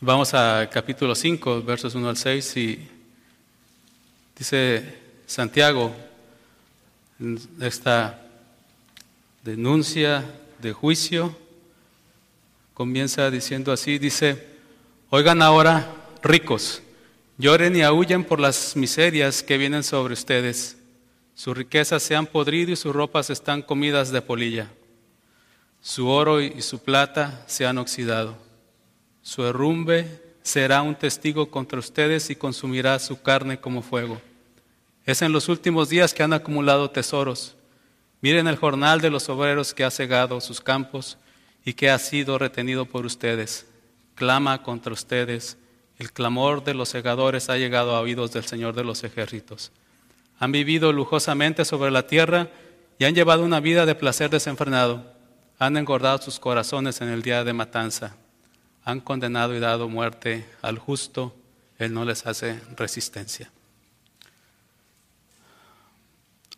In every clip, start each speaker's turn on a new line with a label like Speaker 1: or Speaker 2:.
Speaker 1: Vamos a capítulo 5, versos 1 al 6, y dice Santiago, esta denuncia de juicio, comienza diciendo así, dice, oigan ahora ricos, lloren y aúllen por las miserias que vienen sobre ustedes. Sus riquezas se han podrido y sus ropas están comidas de polilla. Su oro y su plata se han oxidado. Su herrumbe será un testigo contra ustedes y consumirá su carne como fuego. Es en los últimos días que han acumulado tesoros. Miren el jornal de los obreros que ha cegado sus campos y que ha sido retenido por ustedes. Clama contra ustedes. El clamor de los segadores ha llegado a oídos del Señor de los ejércitos. Han vivido lujosamente sobre la tierra y han llevado una vida de placer desenfrenado. Han engordado sus corazones en el día de matanza. Han condenado y dado muerte al justo. Él no les hace resistencia.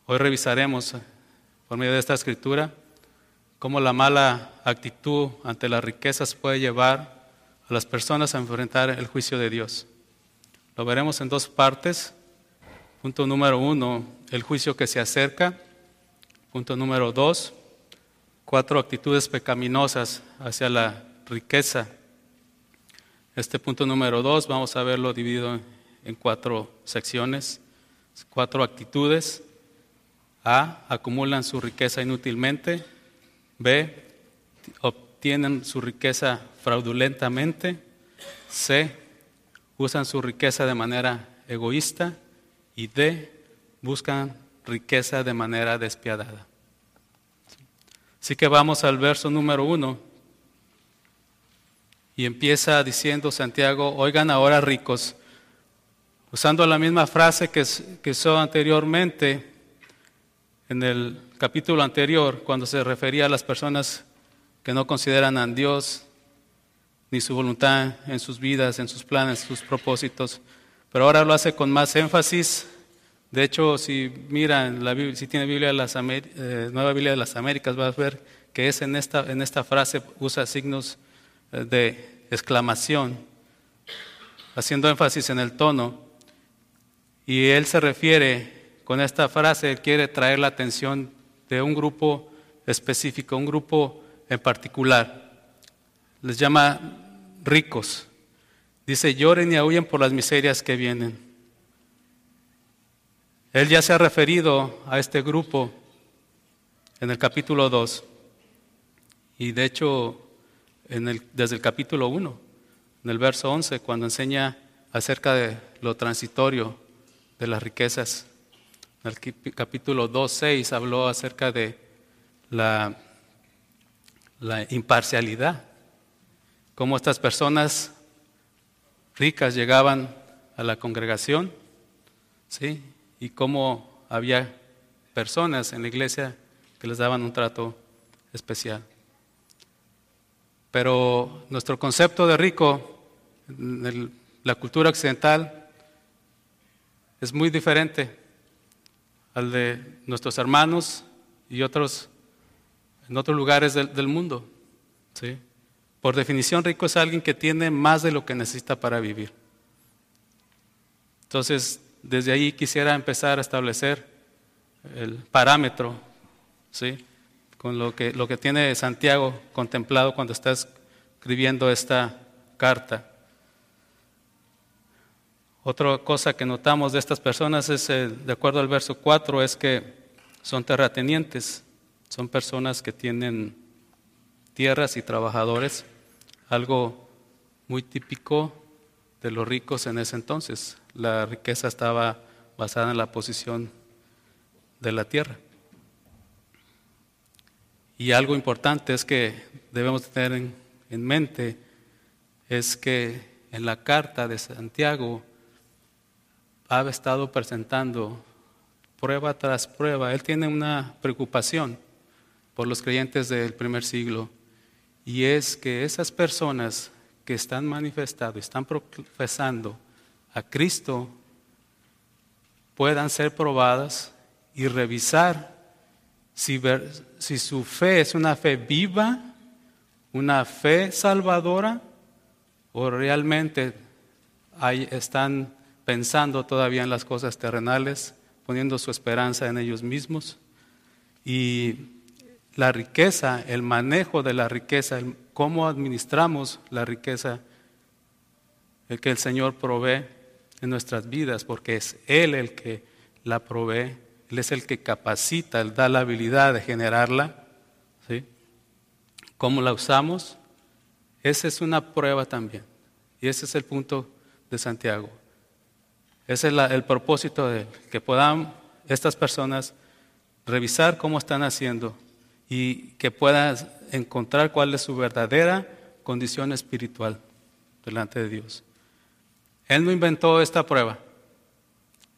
Speaker 1: Hoy revisaremos por medio de esta escritura cómo la mala actitud ante las riquezas puede llevar a las personas a enfrentar el juicio de Dios. Lo veremos en dos partes. Punto número uno, el juicio que se acerca. Punto número dos, cuatro actitudes pecaminosas hacia la riqueza. Este punto número dos vamos a verlo dividido en cuatro secciones, cuatro actitudes. A. Acumulan su riqueza inútilmente. B. Obtienen su riqueza fraudulentamente. C. Usan su riqueza de manera egoísta. Y D. Buscan riqueza de manera despiadada. Así que vamos al verso número uno. Y empieza diciendo Santiago, oigan ahora ricos, usando la misma frase que, que usó anteriormente, en el capítulo anterior, cuando se refería a las personas que no consideran a Dios ni su voluntad en sus vidas, en sus planes, sus propósitos, pero ahora lo hace con más énfasis. De hecho, si miran, la, si tiene Biblia de las eh, Nueva Biblia de las Américas, vas a ver que es en esta, en esta frase usa signos eh, de exclamación, haciendo énfasis en el tono. Y él se refiere con esta frase quiere traer la atención de un grupo específico, un grupo en particular. Les llama ricos. Dice, lloren y aúllen por las miserias que vienen. Él ya se ha referido a este grupo en el capítulo 2 y de hecho en el, desde el capítulo 1, en el verso 11, cuando enseña acerca de lo transitorio de las riquezas en el capítulo 2, 6 habló acerca de la, la imparcialidad, cómo estas personas ricas llegaban a la congregación, ¿sí? Y cómo había personas en la iglesia que les daban un trato especial. Pero nuestro concepto de rico en la cultura occidental es muy diferente al de nuestros hermanos y otros en otros lugares del, mundo. ¿sí? Por definición, rico es alguien que tiene más de lo que necesita para vivir. Entonces, desde ahí quisiera empezar a establecer el parámetro, ¿sí? Con lo que, lo que tiene Santiago contemplado cuando está escribiendo esta carta. Otra cosa que notamos de estas personas es, de acuerdo al verso 4, es que son terratenientes, son personas que tienen tierras y trabajadores, algo muy típico de los ricos en ese entonces. La riqueza estaba basada en la posición de la tierra. Y algo importante es que debemos tener en, en mente es que en la carta de Santiago ha estado presentando prueba tras prueba. Él tiene una preocupación por los creyentes del primer siglo y es que esas personas que están manifestando, están profesando a Cristo, puedan ser probadas y revisar si, su fe es una fe viva, una fe salvadora o realmente están pensando todavía en las cosas terrenales, poniendo su esperanza en ellos mismos. Y la riqueza, el manejo de la riqueza, cómo administramos la riqueza, que el Señor provee en nuestras vidas, porque es Él el que la provee, Él es el que capacita, Él da la habilidad de generarla. ¿sí? ¿Cómo la usamos? Esa es una prueba también. Y ese es el punto de Santiago. Ese es el propósito de que puedan estas personas revisar cómo están haciendo y que puedan encontrar cuál es su verdadera condición espiritual delante de Dios. Él no inventó esta prueba.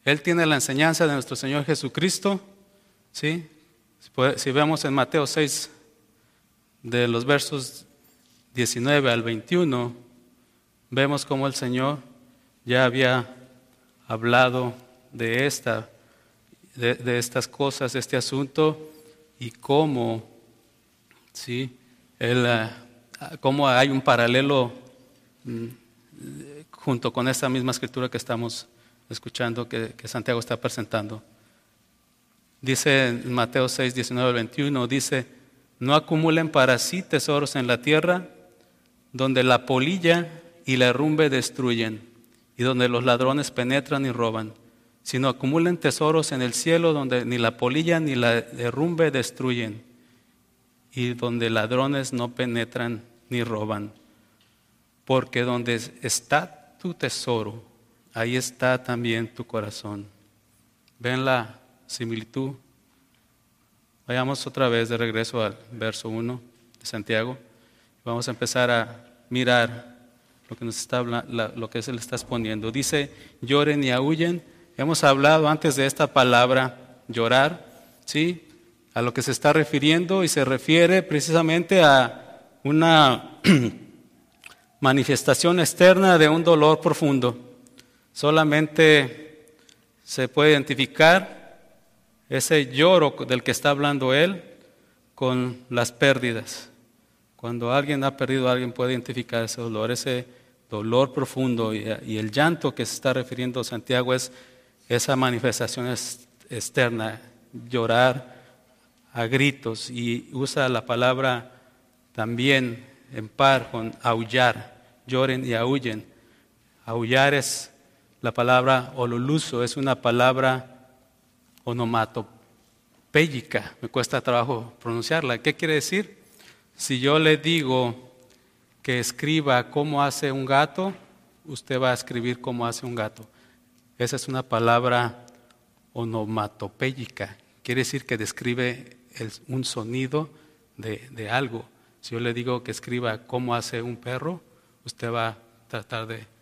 Speaker 1: Él tiene la enseñanza de nuestro Señor Jesucristo. ¿sí? Si vemos en Mateo 6, de los versos 19 al 21, vemos cómo el Señor ya había hablado de, esta, de, estas cosas, de este asunto, y cómo, ¿sí? Ah, cómo hay un paralelo mm, junto con esta misma escritura que estamos escuchando, que, Santiago está presentando. Dice en Mateo 6, 19 al 21, dice, no acumulen para sí tesoros en la tierra, donde la polilla y la herrumbe destruyen, y donde los ladrones penetran y roban, sino acumulen tesoros en el cielo donde ni la polilla ni la herrumbe destruyen, y donde ladrones no penetran ni roban. Porque donde está tu tesoro, ahí está también tu corazón. ¿Ven la similitud? Vayamos otra vez de regreso al verso 1 de Santiago. Vamos a empezar a mirar lo que nos está lo que se le está exponiendo. Dice, lloren y aúllen. Hemos hablado antes de esta palabra llorar, ¿sí? A lo que se está refiriendo y se refiere precisamente a una manifestación externa de un dolor profundo. Solamente se puede identificar ese lloro del que está hablando él con las pérdidas. Cuando alguien ha perdido alguien puede identificar ese dolor, ese dolor profundo y, el llanto que se está refiriendo Santiago es esa manifestación externa, llorar a gritos y usa la palabra también en par con aullar, lloren y aullen. Aullar es la palabra ololuso, es una palabra onomatopéyica, me cuesta trabajo pronunciarla. ¿Qué quiere decir? Si yo le digo que escriba cómo hace un gato, usted va a escribir cómo hace un gato. Esa es una palabra onomatopéyica. Quiere decir que describe un sonido de, algo. Si yo le digo que escriba cómo hace un perro, usted va a tratar de, de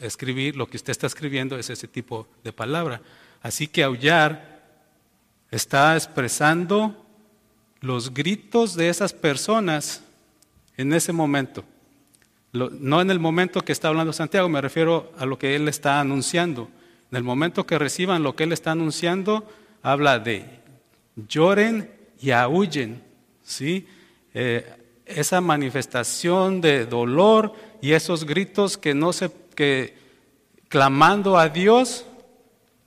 Speaker 1: escribir lo que usted está escribiendo, es ese tipo de palabra. Así que aullar está expresando los gritos de esas personas en ese momento. no en el momento que está hablando Santiago, me refiero a lo que él está anunciando. En el momento que reciban lo que él está anunciando, habla de lloren y aúllen. ¿sí? Eh, esa manifestación de dolor y esos gritos que no se, que clamando a Dios,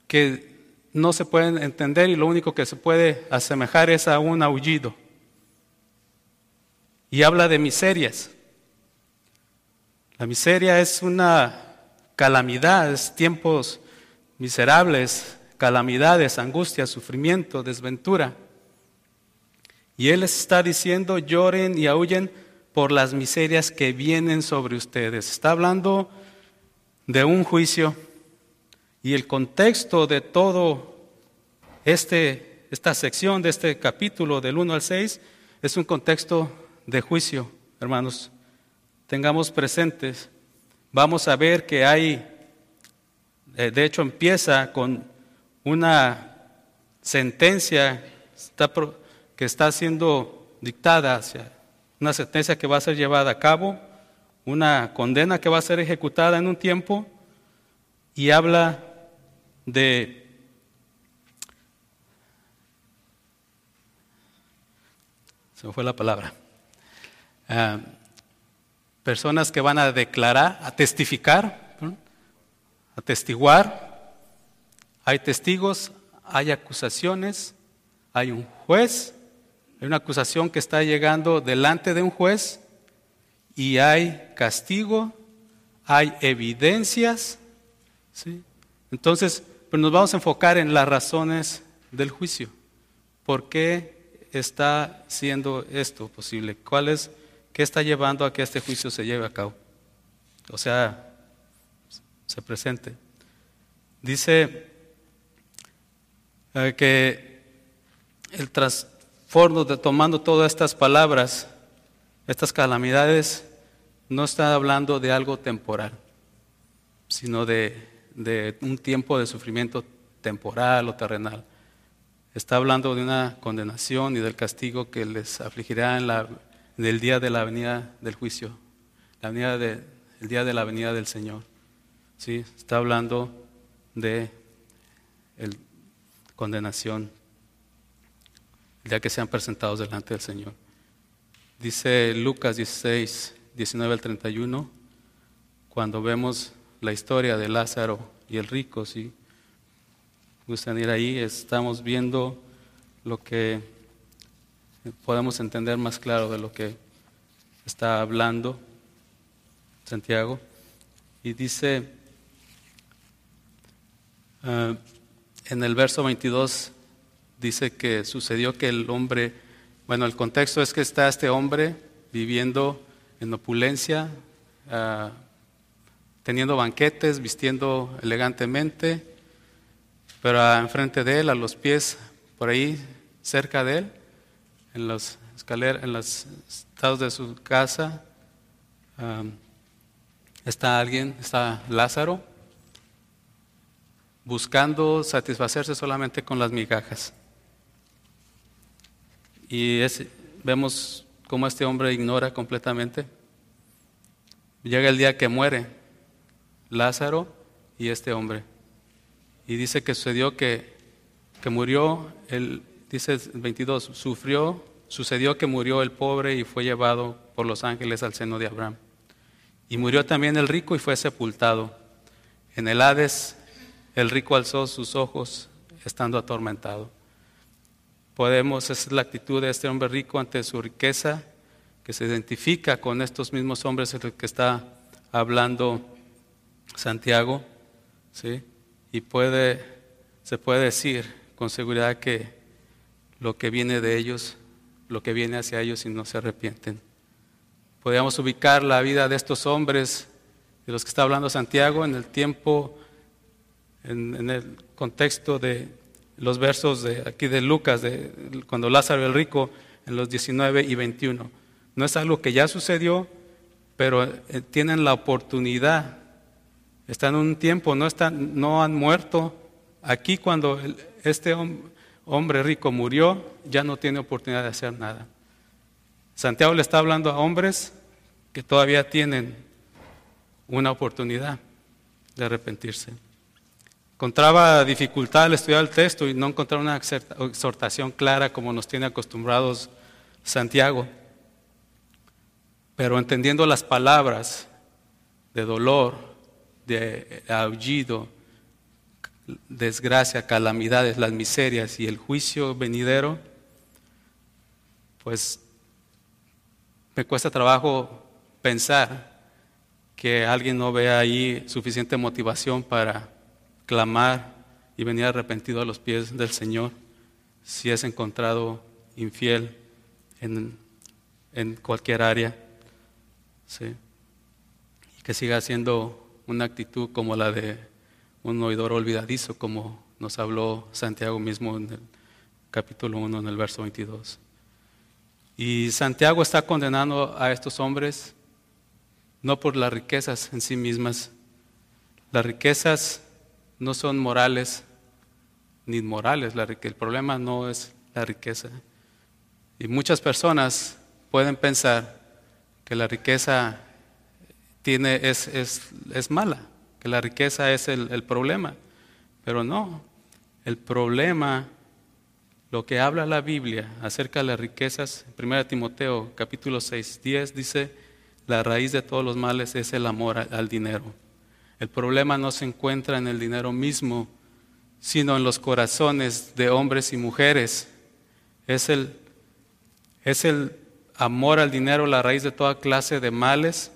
Speaker 1: que no se pueden entender y lo único que se puede asemejar es a un aullido. Y habla de miserias. La miseria es una calamidad, es tiempos miserables, calamidades, angustias, sufrimiento, desventura. Y Él está diciendo, lloren y aúllen por las miserias que vienen sobre ustedes. Está hablando de un juicio y el contexto de todo este, esta sección de este capítulo del 1 al 6 es un contexto de juicio, hermanos. Tengamos presentes. Vamos a ver que hay, eh, de hecho empieza con una sentencia que está siendo dictada hacia una sentencia que va a ser llevada a cabo, una condena que va a ser ejecutada en un tiempo y habla de se fue la palabra. Ah, personas que van a declarar, a testificar, a testiguar. Hay testigos, hay acusaciones, hay un juez, hay una acusación que está llegando delante de un juez y hay castigo, hay evidencias. ¿sí? Entonces, pues nos vamos a enfocar en las razones del juicio. ¿Por qué está siendo esto posible? ¿Cuál es, ¿Qué está llevando a que este juicio se lleve a cabo? O sea, se presente. Dice eh, que el trastorno de tomando todas estas palabras, estas calamidades, no está hablando de algo temporal, sino de, de un tiempo de sufrimiento temporal o terrenal. Está hablando de una condenación y del castigo que les afligirá en, la, en el día de la venida del juicio, la venida de, el día de la venida del Señor. ¿Sí? Está hablando de el, condenación el día que sean presentados delante del Señor. Dice Lucas 16, 19 al 31, cuando vemos la historia de Lázaro y el rico, si gustan ir ahí, estamos viendo lo que podemos entender más claro de lo que está hablando Santiago. Y dice uh, en el verso 22, dice que sucedió que el hombre, bueno, el contexto es que está este hombre viviendo en opulencia, uh, teniendo banquetes, vistiendo elegantemente, pero enfrente de él, a los pies, por ahí, cerca de él, en los escaleras, en los estados de su casa, está alguien, está Lázaro, buscando satisfacerse solamente con las migajas. Y vemos cómo este hombre ignora completamente. Llega el día que muere Lázaro y este hombre. Y dice que sucedió que, que murió, el, dice 22, sufrió, sucedió que murió el pobre y fue llevado por los ángeles al seno de Abraham. Y murió también el rico y fue sepultado. En el Hades el rico alzó sus ojos estando atormentado. Podemos, esa es la actitud de este hombre rico ante su riqueza, que se identifica con estos mismos hombres de los que está hablando Santiago, ¿sí? y se puede decir con seguridad que lo que viene de ellos, lo que viene hacia ellos y no se arrepienten. Podríamos ubicar la vida de estos hombres, de los que está hablando Santiago, en el tiempo, en, el contexto de los versos de aquí de Lucas, de cuando Lázaro el rico, en los 19 y 21. No es algo que ya sucedió, pero eh, tienen la oportunidad están un tiempo, no, están, no han muerto. Aquí cuando este hombre rico murió, ya no tiene oportunidad de hacer nada. Santiago le está hablando a hombres que todavía tienen una oportunidad de arrepentirse. Encontraba dificultad al estudiar el texto y no encontrar una exhortación clara como nos tiene acostumbrados Santiago. Pero entendiendo las palabras de dolor, de aullido, desgracia, calamidades, las miserias y el juicio venidero, pues me cuesta trabajo pensar que alguien no vea ahí suficiente motivación para clamar y venir arrepentido a los pies del Señor si es encontrado infiel en, en cualquier área. ¿sí? Y que siga siendo una actitud como la de un oidor olvidadizo, como nos habló Santiago mismo en el capítulo 1, en el verso 22. Y Santiago está condenando a estos hombres no por las riquezas en sí mismas. Las riquezas no son morales ni inmorales. el problema no es la riqueza. Y muchas personas pueden pensar que la riqueza tiene, es, es, es mala, que la riqueza es el, el problema. Pero no, el problema, lo que habla la Biblia acerca de las riquezas, 1 Timoteo capítulo 6, 10 dice, la raíz de todos los males es el amor al dinero. El problema no se encuentra en el dinero mismo, sino en los corazones de hombres y mujeres. Es el, es el amor al dinero la raíz de toda clase de males.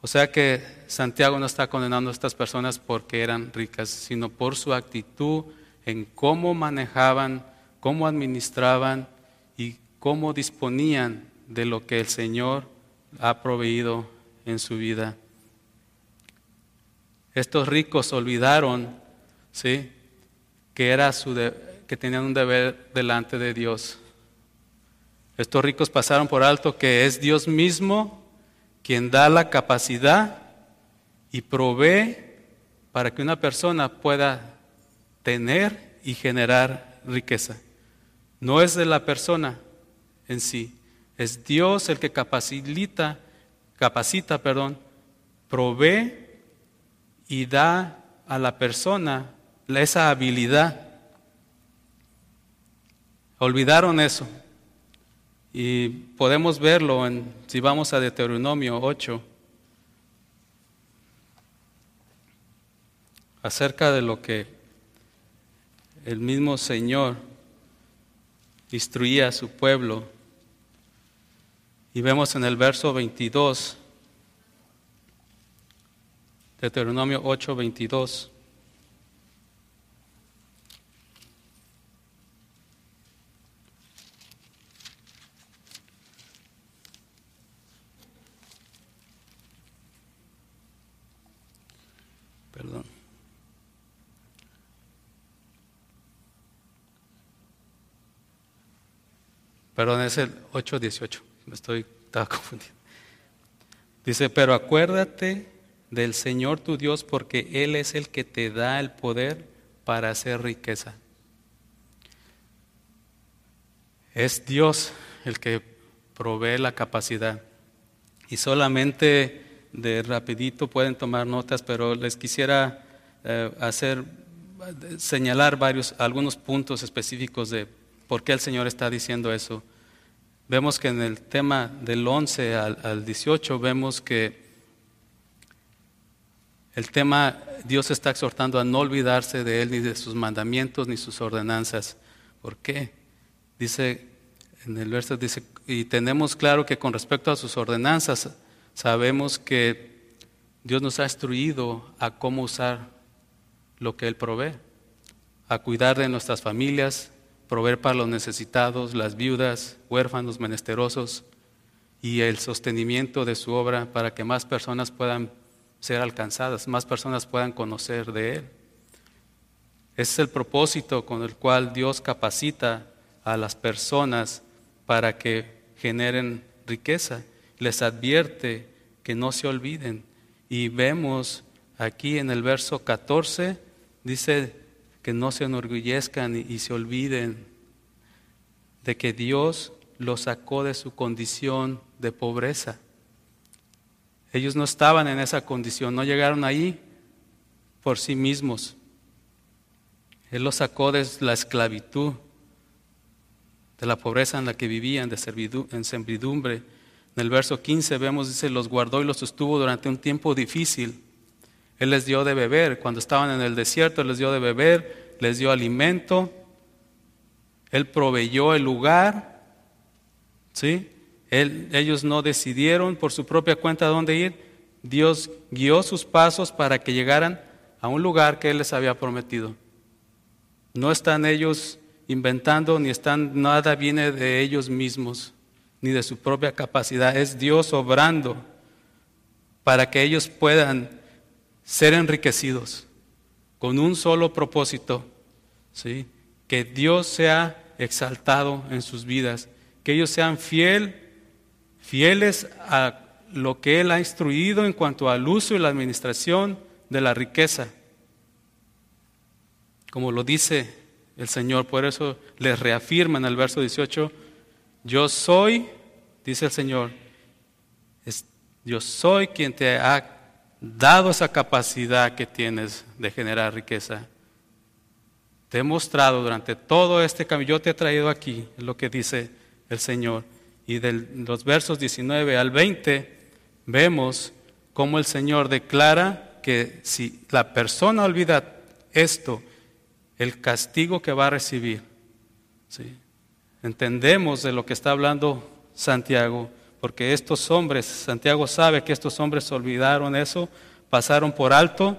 Speaker 1: O sea que Santiago no está condenando a estas personas porque eran ricas, sino por su actitud en cómo manejaban, cómo administraban y cómo disponían de lo que el Señor ha proveído en su vida. Estos ricos olvidaron, ¿sí? que era su que tenían un deber delante de Dios. Estos ricos pasaron por alto que es Dios mismo quien da la capacidad y provee para que una persona pueda tener y generar riqueza. No es de la persona en sí, es Dios el que capacita, capacita, perdón, provee y da a la persona esa habilidad. Olvidaron eso. Y podemos verlo en, si vamos a Deuteronomio 8, acerca de lo que el mismo Señor instruía a su pueblo. Y vemos en el verso 22, Deuteronomio 8, 22. Perdón. Perdón, es el 8.18. Me estoy, estaba. Dice, pero acuérdate del Señor tu Dios porque Él es el que te da el poder para hacer riqueza. Es Dios el que provee la capacidad. Y solamente de rapidito pueden tomar notas, pero les quisiera eh, hacer señalar varios algunos puntos específicos de por qué el Señor está diciendo eso. Vemos que en el tema del 11 al, al 18 vemos que el tema Dios está exhortando a no olvidarse de Él ni de sus mandamientos ni sus ordenanzas. ¿Por qué? Dice en el verso dice y tenemos claro que con respecto a sus ordenanzas sabemos que Dios nos ha instruido a cómo usar lo que Él provee, a cuidar de nuestras familias, proveer para los necesitados, las viudas, huérfanos, menesterosos y el sostenimiento de su obra para que más personas puedan ser alcanzadas, más personas puedan conocer de Él. Ese es el propósito con el cual Dios capacita a las personas para que generen riqueza les advierte que no se olviden. Y vemos aquí en el verso 14, dice que no se enorgullezcan y, se olviden de que Dios los sacó de su condición de pobreza. Ellos no estaban en esa condición, no llegaron ahí por sí mismos. Él los sacó de la esclavitud, de la pobreza en la que vivían, de en servidumbre en el verso 15 vemos, dice, los guardó y los sostuvo durante un tiempo difícil. Él les dio de beber. Cuando estaban en el desierto, les dio de beber, les dio alimento. Él proveyó el lugar. ¿Sí? Ellos no decidieron por su propia cuenta dónde ir. Dios guió sus pasos para que llegaran a un lugar que Él les había prometido. No están ellos inventando, ni están, nada viene de ellos mismos ni de su propia capacidad, es Dios obrando para que ellos puedan ser enriquecidos con un solo propósito, ¿sí? que Dios sea exaltado en sus vidas, que ellos sean fiel, fieles a lo que Él ha instruido en cuanto al uso y la administración de la riqueza. Como lo dice el Señor, por eso les reafirma en el verso 18, yo soy, dice el Señor, yo soy quien te ha dado esa capacidad que tienes de generar riqueza. Te he mostrado durante todo este camino, yo te he traído aquí, es lo que dice el Señor. Y de los versos 19 al 20 vemos cómo el Señor declara que si la persona olvida esto, el castigo que va a recibir. ¿sí? Entendemos de lo que está hablando Santiago, porque estos hombres, Santiago sabe que estos hombres olvidaron eso, pasaron por alto,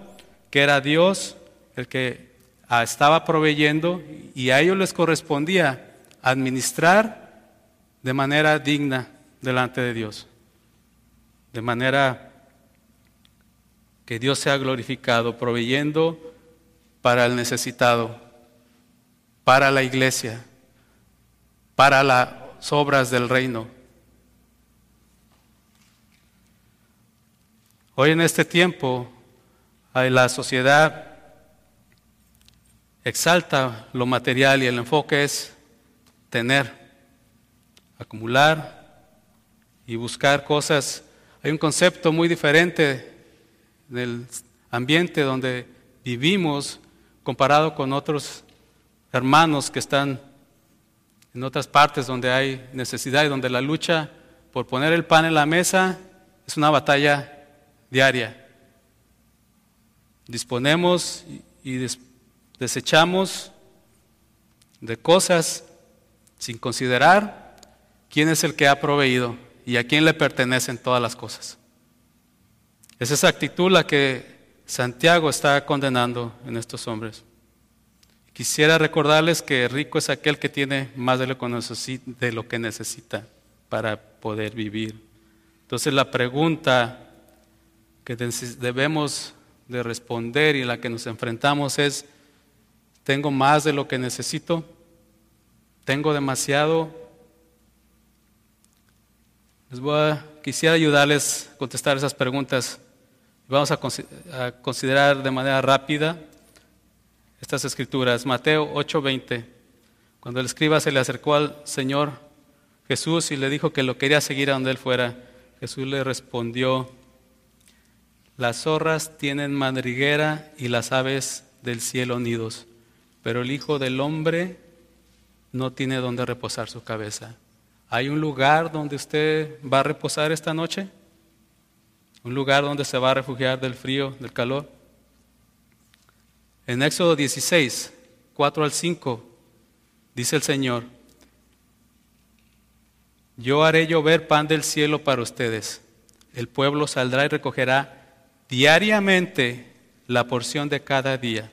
Speaker 1: que era Dios el que ah, estaba proveyendo y a ellos les correspondía administrar de manera digna delante de Dios, de manera que Dios sea glorificado, proveyendo para el necesitado, para la iglesia, para las obras del reino. Hoy en este tiempo la sociedad exalta lo material y el enfoque es tener, acumular y buscar cosas. Hay un concepto muy diferente del ambiente donde vivimos comparado con otros hermanos que están en otras partes donde hay necesidad y donde la lucha por poner el pan en la mesa es una batalla diaria. Disponemos y desechamos de cosas sin considerar quién es el que ha proveído y a quién le pertenecen todas las cosas. Es esa actitud la que Santiago está condenando en estos hombres. Quisiera recordarles que rico es aquel que tiene más de lo que necesita para poder vivir. Entonces la pregunta que debemos de responder y la que nos enfrentamos es, ¿tengo más de lo que necesito? ¿Tengo demasiado? Les voy a, quisiera ayudarles a contestar esas preguntas. Vamos a, a considerar de manera rápida estas escrituras. Mateo 8:20. Cuando el escriba se le acercó al Señor Jesús y le dijo que lo quería seguir a donde él fuera, Jesús le respondió, las zorras tienen madriguera y las aves del cielo nidos, pero el Hijo del Hombre no tiene donde reposar su cabeza. ¿Hay un lugar donde usted va a reposar esta noche? ¿Un lugar donde se va a refugiar del frío, del calor? En Éxodo 16, 4 al 5, dice el Señor, yo haré llover pan del cielo para ustedes. El pueblo saldrá y recogerá diariamente la porción de cada día,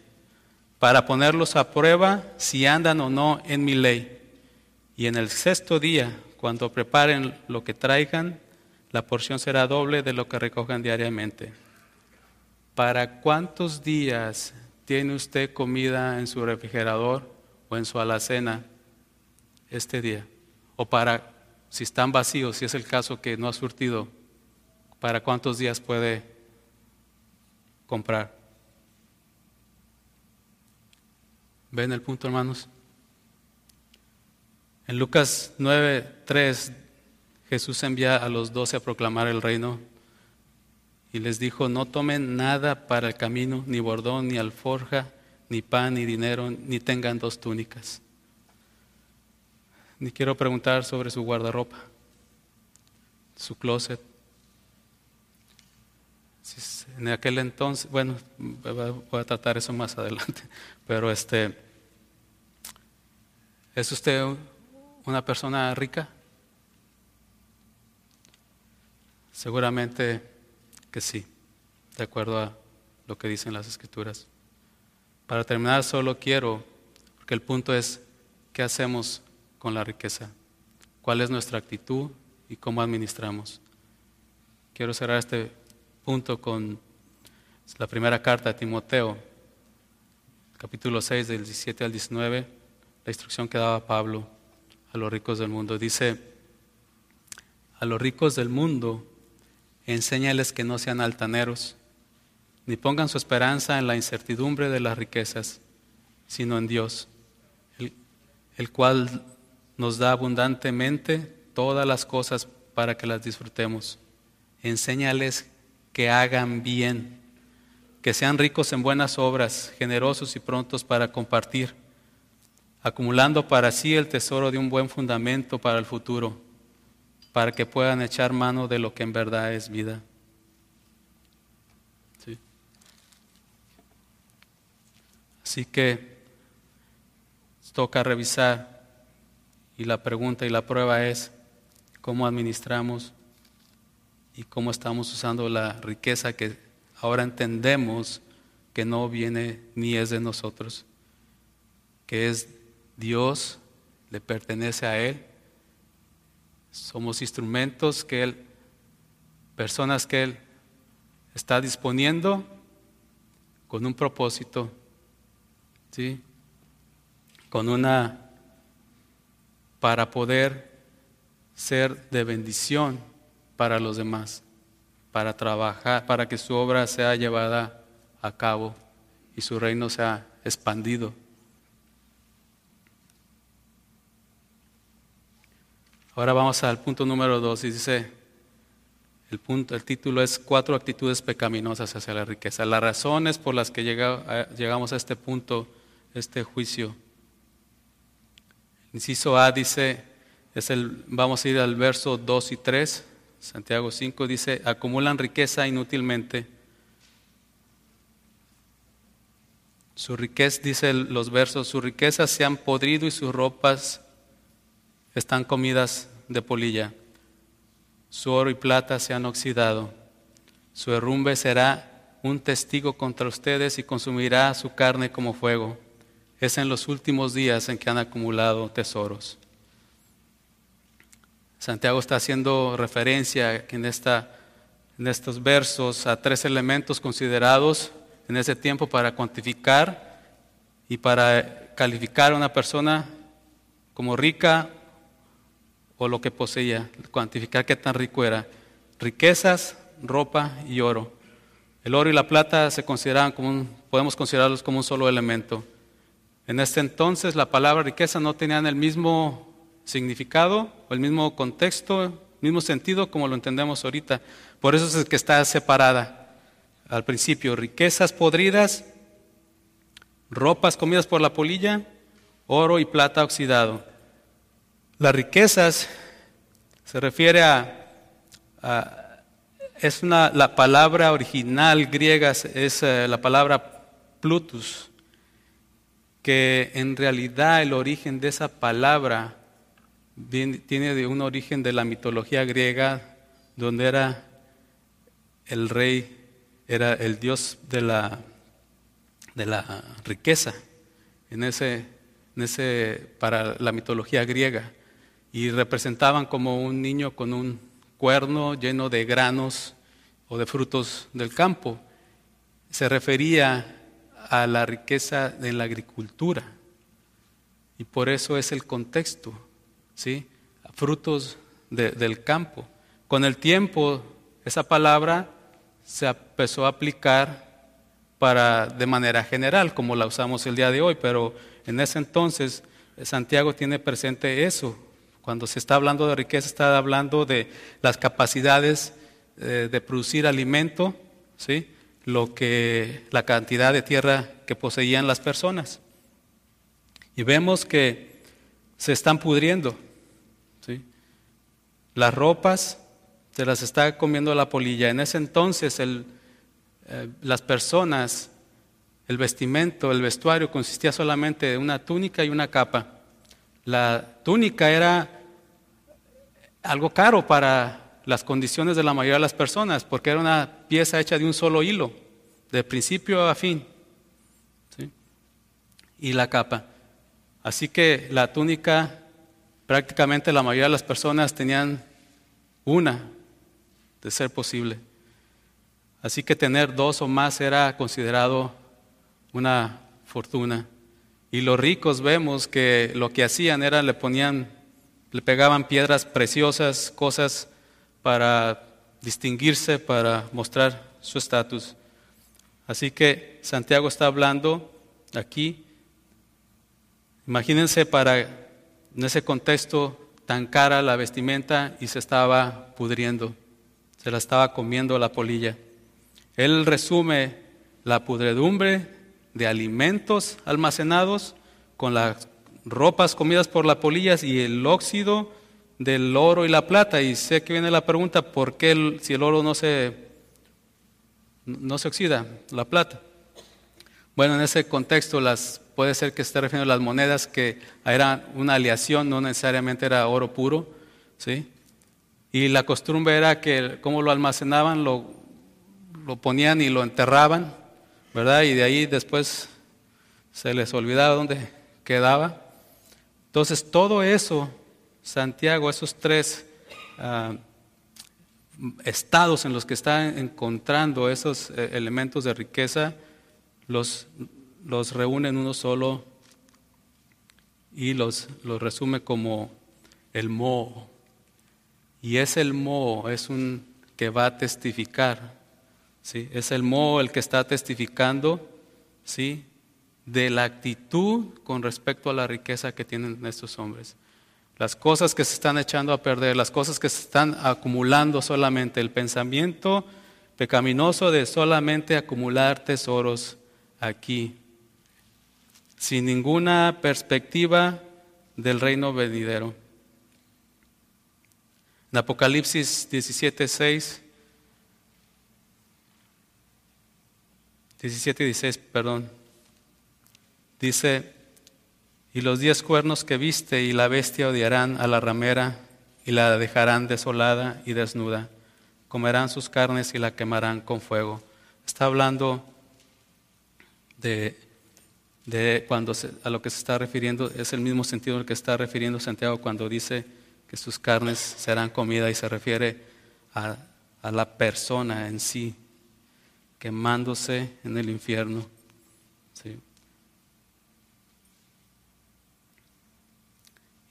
Speaker 1: para ponerlos a prueba si andan o no en mi ley. Y en el sexto día, cuando preparen lo que traigan, la porción será doble de lo que recojan diariamente. ¿Para cuántos días tiene usted comida en su refrigerador o en su alacena este día? O para, si están vacíos, si es el caso que no ha surtido, ¿para cuántos días puede comprar. ¿Ven el punto, hermanos? En Lucas 9, 3, Jesús envía a los doce a proclamar el reino y les dijo, no tomen nada para el camino, ni bordón, ni alforja, ni pan, ni dinero, ni tengan dos túnicas. Ni quiero preguntar sobre su guardarropa, su closet, en aquel entonces, bueno, voy a tratar eso más adelante, pero este, ¿es usted una persona rica? Seguramente que sí, de acuerdo a lo que dicen las escrituras. Para terminar, solo quiero, porque el punto es, ¿qué hacemos con la riqueza? ¿Cuál es nuestra actitud y cómo administramos? Quiero cerrar este punto con la primera carta a Timoteo, capítulo 6, del 17 al 19, la instrucción que daba Pablo a los ricos del mundo. Dice, a los ricos del mundo, enséñales que no sean altaneros, ni pongan su esperanza en la incertidumbre de las riquezas, sino en Dios, el, el cual nos da abundantemente todas las cosas para que las disfrutemos. Enséñales que hagan bien, que sean ricos en buenas obras, generosos y prontos para compartir, acumulando para sí el tesoro de un buen fundamento para el futuro, para que puedan echar mano de lo que en verdad es vida. Así que toca revisar y la pregunta y la prueba es cómo administramos y cómo estamos usando la riqueza que ahora entendemos que no viene ni es de nosotros, que es Dios, le pertenece a Él. Somos instrumentos que Él, personas que Él está disponiendo con un propósito ¿sí? Con una, para poder ser de bendición para los demás, para trabajar, para que su obra sea llevada a cabo y su reino sea expandido. Ahora vamos al punto número dos y dice, el, punto, el título es Cuatro actitudes pecaminosas hacia la riqueza. Las razones por las que llegamos a este punto este juicio. Inciso A dice, es el, vamos a ir al verso 2 y 3, Santiago 5 dice, acumulan riqueza inútilmente. Su riqueza, dice los versos, sus riquezas se han podrido y sus ropas están comidas de polilla. Su oro y plata se han oxidado. Su herrumbe será un testigo contra ustedes y consumirá su carne como fuego es en los últimos días en que han acumulado tesoros. Santiago está haciendo referencia en, esta, en estos versos a tres elementos considerados en ese tiempo para cuantificar y para calificar a una persona como rica o lo que poseía, cuantificar qué tan rico era. Riquezas, ropa y oro. El oro y la plata se consideran como un, podemos considerarlos como un solo elemento. En este entonces la palabra riqueza no tenía el mismo significado o el mismo contexto, el mismo sentido como lo entendemos ahorita. Por eso es que está separada al principio. Riquezas podridas, ropas comidas por la polilla, oro y plata oxidado. Las riquezas se refiere a, es una, la palabra original griega es, eh, la palabra plutus, que en realidad el origen de esa palabra tiene de un origen de la mitología griega, donde era el rey, era el dios de la, de la riqueza, en ese, en ese, para la mitología griega, y representaban como un niño con un cuerno lleno de granos o de frutos del campo. Se refería a la riqueza de la agricultura. Y por eso es el contexto, ¿sí? frutos del campo. Con el tiempo, esa palabra se empezó a aplicar para, de manera general, como la usamos el día de hoy, pero en ese entonces Santiago tiene presente eso. Cuando se está hablando de riqueza, está hablando de las capacidades eh, de producir alimento, ¿sí? lo que la cantidad de tierra que poseían las personas. Y vemos que se están pudriendo. Las ropas se las está comiendo la polilla. En ese entonces el, eh, las personas, el vestimento, el vestuario consistía solamente de una túnica y una capa. La túnica era algo caro para las condiciones de la mayoría de las personas, porque era una pieza hecha de un solo hilo, de principio a fin. Y la capa. Así que la túnica, prácticamente la mayoría de las personas tenían una, de ser posible. Así que tener dos o más era considerado una fortuna. Y los ricos vemos que lo que hacían era le ponían, le pegaban piedras preciosas, cosas para distinguirse, para mostrar su estatus. Así que Santiago está hablando aquí. Imagínense para en ese contexto tan cara la vestimenta y se estaba pudriendo, se la estaba comiendo la polilla. Él resume la pudredumbre de alimentos almacenados con las ropas comidas por la polilla y el óxido del oro y la plata. Y sé que viene la pregunta, ¿por qué si el oro no se, no se oxida, la plata? Bueno, en ese contexto las, puede ser que esté refiriendo a las monedas que eran una aleación, no necesariamente era oro puro, ¿sí? Y la costumbre era que como lo almacenaban, lo, lo ponían y lo enterraban, ¿verdad? Y de ahí después se les olvidaba dónde quedaba. Entonces todo eso Santiago, esos tres ah, estados en los que está encontrando esos eh, elementos de riqueza, los, los reúne en uno solo y los, los resume como el mo. Y es el mo, es un que va a testificar. ¿sí? Es el mo el que está testificando ¿sí? De la actitud con respecto a la riqueza que tienen estos hombres las cosas que se están echando a perder, las cosas que se están acumulando solamente, el pensamiento pecaminoso de solamente acumular tesoros aquí, sin ninguna perspectiva del reino venidero. En Apocalipsis 17, 6, 17 y 16, perdón, dice, y los diez cuernos que viste y la bestia odiarán a la ramera y la dejarán desolada y desnuda. Comerán sus carnes y la quemarán con fuego. Está hablando de, cuando a lo que se está refiriendo, es el mismo sentido al que está refiriendo Santiago cuando dice que sus carnes serán comida y se refiere a, a la persona en sí, quemándose en el infierno. ¿sí?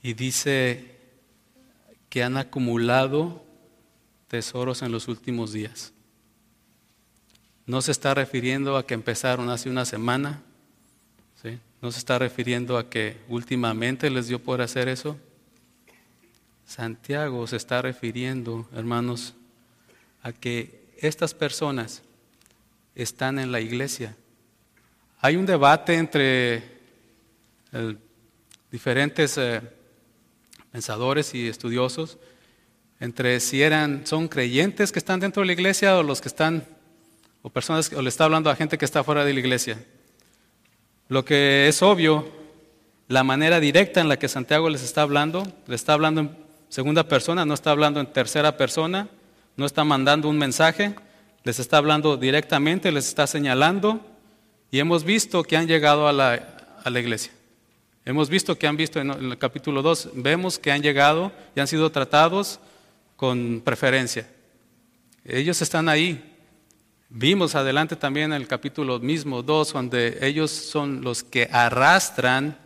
Speaker 1: Y dice que han acumulado tesoros en los últimos días. No se está refiriendo a que empezaron hace una semana, ¿sí? no se está refiriendo a que últimamente les dio por hacer eso. Santiago se está refiriendo, hermanos, a que estas personas están en la iglesia. Hay un debate entre diferentes eh, pensadores y estudiosos entre si eran, son creyentes que están dentro de la iglesia o los que están, o personas, o le está hablando a gente que está fuera de la iglesia. Lo que es obvio, la manera directa en la que Santiago les está hablando, le está hablando en segunda persona, no está hablando en tercera persona, no está mandando un mensaje, les está hablando directamente, les está señalando y hemos visto que han llegado a la, a la iglesia. Hemos visto que han visto en el capítulo 2, vemos que han llegado y han sido tratados con preferencia. Ellos están ahí. Vimos adelante también en el capítulo mismo 2, donde ellos son los que arrastran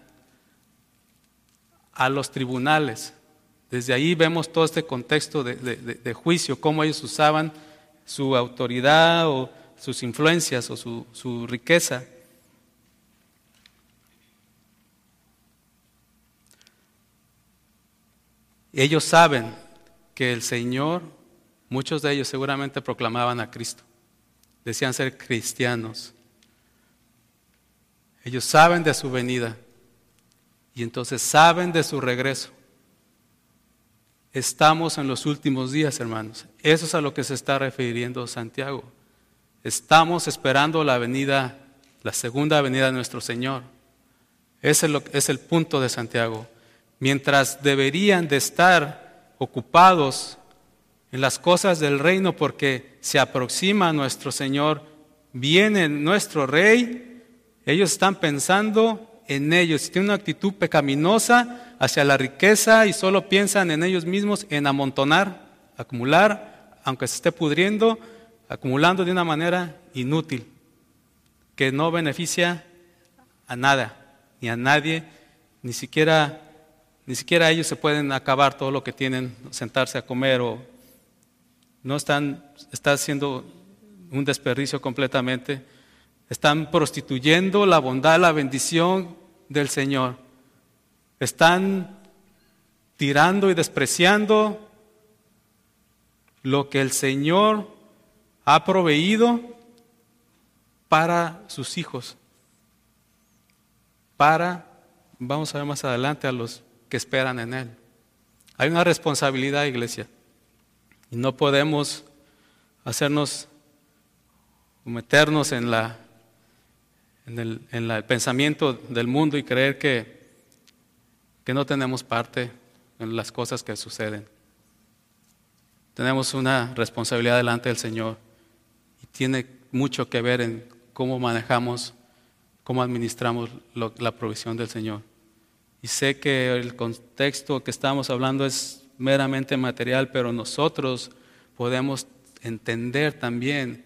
Speaker 1: a los tribunales. Desde ahí vemos todo este contexto de, juicio, cómo ellos usaban su autoridad o sus influencias o su, su riqueza Ellos saben que el Señor, muchos de ellos seguramente proclamaban a Cristo, decían ser cristianos. Ellos saben de su venida y entonces saben de su regreso. Estamos en los últimos días, hermanos. Eso es a lo que se está refiriendo Santiago. Estamos esperando la venida, la segunda venida de nuestro Señor. Ese es el punto de Santiago mientras deberían de estar ocupados en las cosas del reino porque se aproxima nuestro Señor, viene nuestro Rey, ellos están pensando en ellos, tienen una actitud pecaminosa hacia la riqueza y solo piensan en ellos mismos, en amontonar, acumular, aunque se esté pudriendo, acumulando de una manera inútil, que no beneficia a nada, ni a nadie, ni siquiera ni siquiera ellos se pueden acabar todo lo que tienen, sentarse a comer o no están, está haciendo un desperdicio completamente. Están prostituyendo la bondad, la bendición del Señor. Están tirando y despreciando lo que el Señor ha proveído para sus hijos, para, vamos a ver más adelante, a los que esperan en Él, Hay una responsabilidad, iglesia. Y no podemos hacernos, meternos en, la, en, el, en el pensamiento del mundo y creer que, que no tenemos parte en las cosas que suceden. Tenemos una responsabilidad delante del Señor y tiene mucho que ver en cómo manejamos, cómo administramos la provisión del Señor. Y sé que el contexto que estamos hablando es meramente material, pero nosotros podemos entender también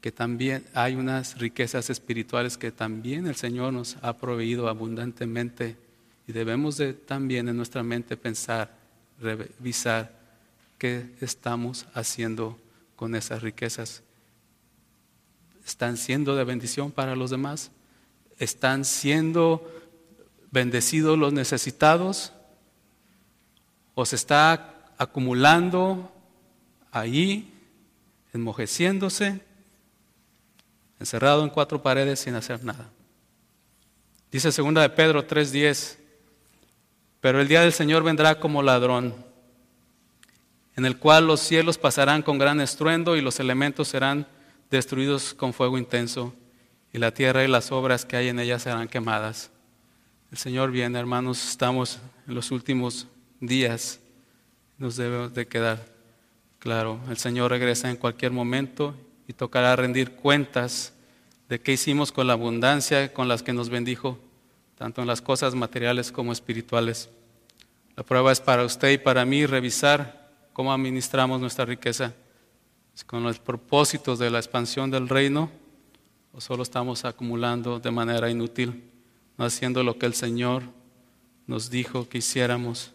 Speaker 1: que también hay unas riquezas espirituales que también el Señor nos ha proveído abundantemente y debemos de también en nuestra mente pensar, revisar qué estamos haciendo con esas riquezas. ¿Están siendo de bendición para los demás? ¿Están siendo bendecidos los necesitados? ¿O se está acumulando ahí, enmojeciéndose, encerrado en cuatro paredes sin hacer nada? Dice segunda de Pedro 3:10, pero el día del Señor vendrá como ladrón en el cual los cielos pasarán con gran estruendo y los elementos serán destruidos con fuego intenso, y la tierra y las obras que hay en ella serán quemadas. El Señor viene, hermanos, estamos en los últimos días, nos debe de quedar claro, el Señor regresa en cualquier momento y tocará rendir cuentas de qué hicimos con la abundancia con las que nos bendijo, tanto en las cosas materiales como espirituales. La prueba es para usted y para mí revisar cómo administramos nuestra riqueza, con los propósitos de la expansión del reino o solo estamos acumulando de manera inútil, haciendo lo que el Señor nos dijo que hiciéramos,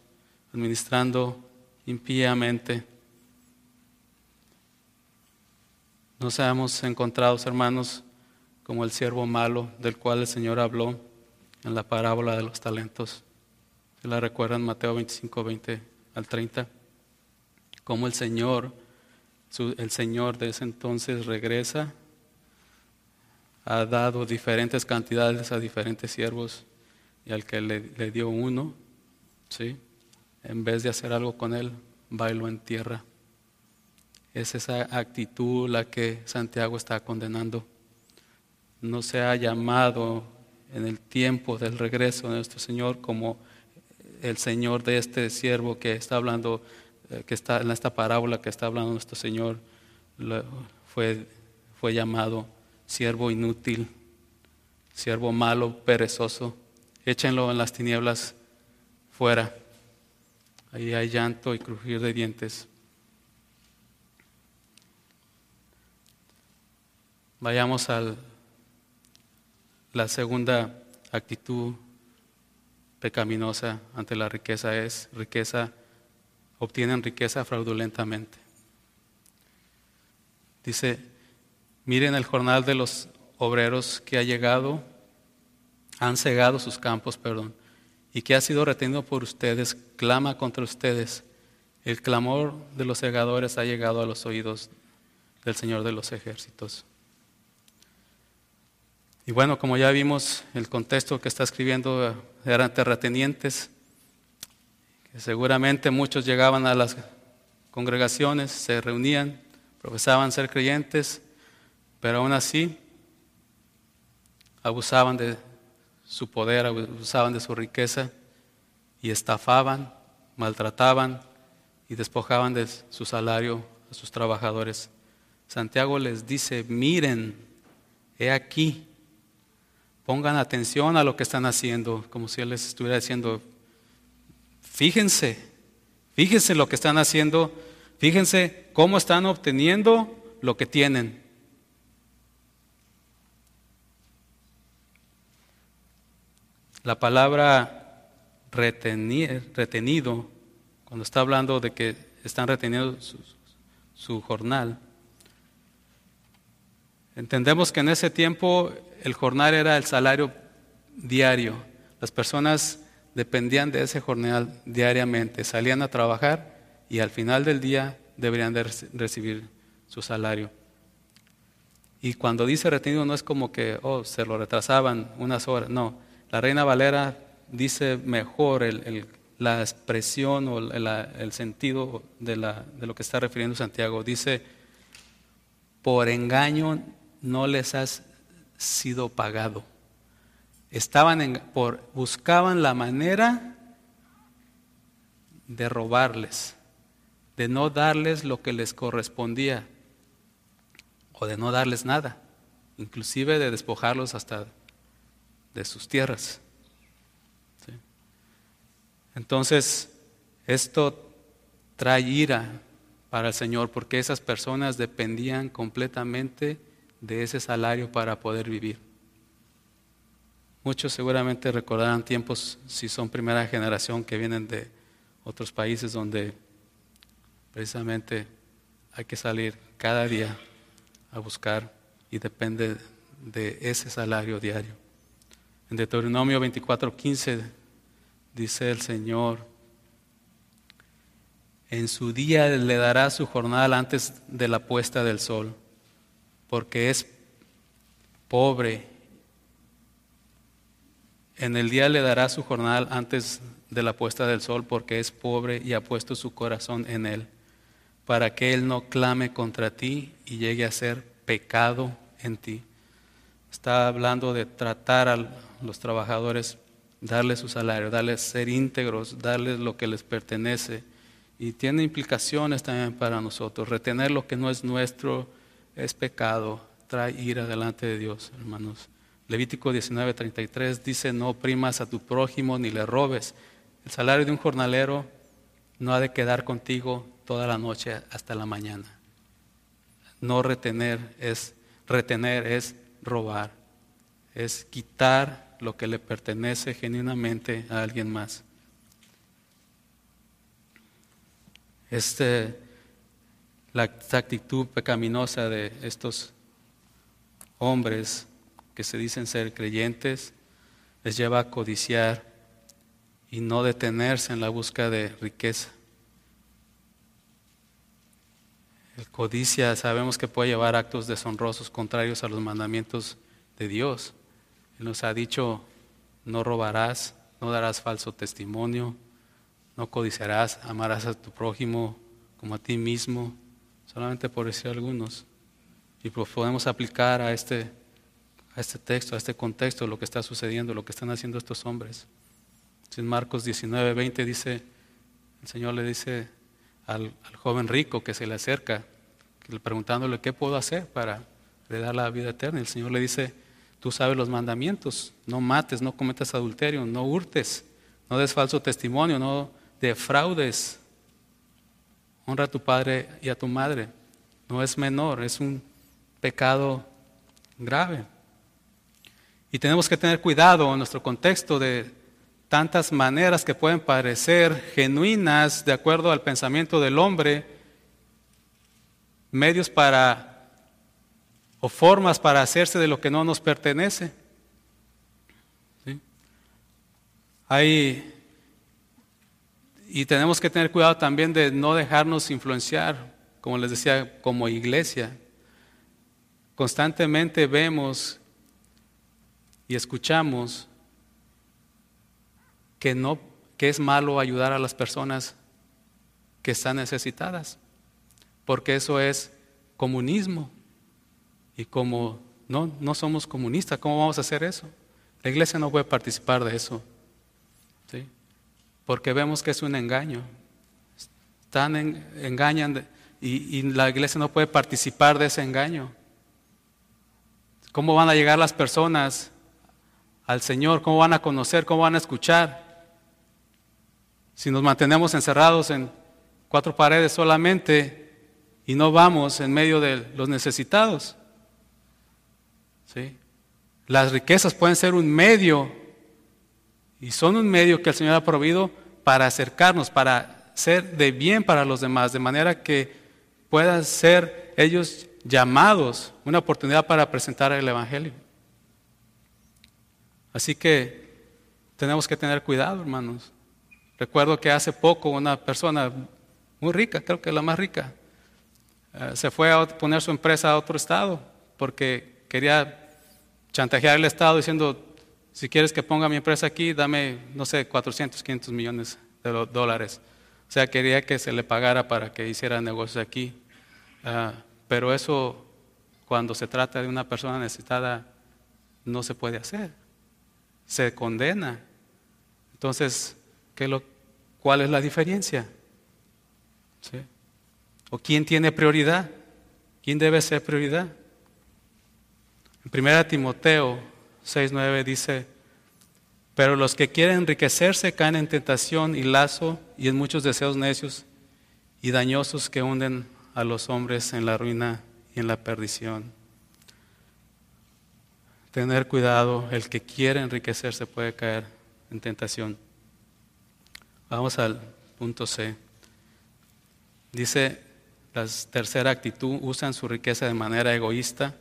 Speaker 1: administrando impíamente. No seamos encontrados, hermanos, como el siervo malo del cual el Señor habló en la parábola de los talentos. ¿Se la recuerdan Mateo 25, 20 al 30? cómo el Señor, el Señor de ese entonces regresa, ha dado diferentes cantidades a diferentes siervos y al que le, dio uno, ¿sí? en vez de hacer algo con él, bailó en tierra. Es esa actitud la que Santiago está condenando. No se ha llamado en el tiempo del regreso de nuestro Señor como el Señor de este siervo que está hablando eh, que está en esta parábola que está hablando nuestro Señor fue, fue llamado siervo inútil, siervo malo, perezoso. Échenlo en las tinieblas fuera. Ahí hay llanto y crujir de dientes. Vayamos a la segunda actitud pecaminosa ante la riqueza es riqueza obtienen riqueza fraudulentamente. Dice, miren el jornal de los obreros que ha llegado, han cegado sus campos, perdón, y que ha sido retenido por ustedes, clama contra ustedes. El clamor de los segadores ha llegado a los oídos del Señor de los ejércitos. Y bueno, como ya vimos, el contexto que está escribiendo eran terratenientes seguramente muchos llegaban a las congregaciones, se reunían, profesaban ser creyentes, pero aún así abusaban de su poder, abusaban de su riqueza y estafaban, maltrataban y despojaban de su salario a sus trabajadores. Santiago les dice, miren, he aquí, pongan atención a lo que están haciendo, como si él les estuviera diciendo, Fíjense, fíjense lo que están haciendo, fíjense cómo están obteniendo lo que tienen. La palabra retenido, cuando está hablando de que están reteniendo su, su jornal, entendemos que en ese tiempo el jornal era el salario diario. Las personas dependían de ese jornal diariamente, salían a trabajar y al final del día deberían de recibir su salario. Y cuando dice retenido no es como que, oh, se lo retrasaban unas horas, no. La Reina Valera dice mejor la expresión o el sentido de, lo que está refiriendo Santiago. Dice, por engaño no les has sido pagado. Estaban por, buscaban la manera de robarles, de no darles lo que les correspondía o de no darles nada, inclusive de despojarlos hasta de sus tierras. Entonces, esto trae ira para el Señor porque esas personas dependían completamente de ese salario para poder vivir. Muchos seguramente recordarán tiempos, si son primera generación, que vienen de otros países donde precisamente hay que salir cada día a buscar y depende de ese salario diario. En Deuteronomio 24:15 dice el Señor, en su día le dará su jornal antes de la puesta del sol, porque es pobre. En el día le dará su jornal antes de la puesta del sol, porque es pobre y ha puesto su corazón en él, para que él no clame contra ti y llegue a ser pecado en ti. Está hablando de tratar a los trabajadores, darles su salario, darles ser íntegros, darles lo que les pertenece y tiene implicaciones también para nosotros. Retener lo que no es nuestro es pecado, trae ira delante de Dios, hermanos. Levítico 19:33 dice, no primas a tu prójimo ni le robes. El salario de un jornalero no ha de quedar contigo toda la noche hasta la mañana. No retener es retener es robar, es quitar lo que le pertenece genuinamente a alguien más. Este, la actitud pecaminosa de estos hombres que se dicen ser creyentes les lleva a codiciar y no detenerse en la búsqueda de riqueza. El codicia sabemos que puede llevar actos deshonrosos contrarios a los mandamientos de Dios. Él nos ha dicho, no robarás, no darás falso testimonio, no codiciarás, amarás a tu prójimo como a ti mismo, solamente por decir algunos. Y pues podemos aplicar a este, a este texto, a este contexto, lo que está sucediendo, lo que están haciendo estos hombres. En Marcos 19, 20 dice, el Señor le dice al, joven rico que se le acerca, preguntándole qué puedo hacer para dar la vida eterna. El Señor le dice, tú sabes los mandamientos, no mates, no cometas adulterio, no hurtes, no des falso testimonio, no de fraudes. Honra a tu padre y a tu madre. No es menor, es un pecado grave. Y tenemos que tener cuidado en nuestro contexto de tantas maneras que pueden parecer genuinas de acuerdo al pensamiento del hombre, medios para o formas para hacerse de lo que no nos pertenece. Hay y tenemos que tener cuidado también de no dejarnos influenciar, como les decía, como iglesia. Constantemente vemos y escuchamos que no que es malo ayudar a las personas que están necesitadas, porque eso es comunismo. Y como no, no somos comunistas, ¿cómo vamos a hacer eso? La iglesia no puede participar de eso. ¿sí? porque vemos que es un engaño. Están engañan y, y la iglesia no puede participar de ese engaño. ¿Cómo van a llegar las personas al Señor? ¿Cómo van a conocer? ¿Cómo van a escuchar? Si nos mantenemos encerrados en cuatro paredes solamente y no vamos en medio de los necesitados. ¿Sí? Las riquezas pueden ser un medio y son un medio que el Señor ha proveído para acercarnos, para ser de bien para los demás, de manera que puedan ser ellos llamados, una oportunidad para presentar el Evangelio. Así que tenemos que tener cuidado, hermanos. Recuerdo que hace poco una persona muy rica, creo que la más rica, eh, se fue a poner su empresa a otro estado porque quería chantajear al estado diciendo, si quieres que ponga mi empresa aquí, dame, no sé, 400, 500 millones de dólares. O sea, quería que se le pagara para que hiciera negocios aquí. Ah, pero eso, cuando se trata de una persona necesitada, no se puede hacer. Se condena. Entonces, ¿qué lo, ¿cuál es la diferencia? ¿O quién tiene prioridad? ¿Quién debe ser prioridad? En 1 Timoteo 6.9 dice, pero los que quieren enriquecerse caen en tentación y lazo y en muchos deseos necios y dañosos que hunden a los hombres en la ruina y en la perdición. Tener cuidado, el que quiere enriquecerse puede caer en tentación. Vamos al punto C. Dice la tercera actitud, usan su riqueza de manera egoísta,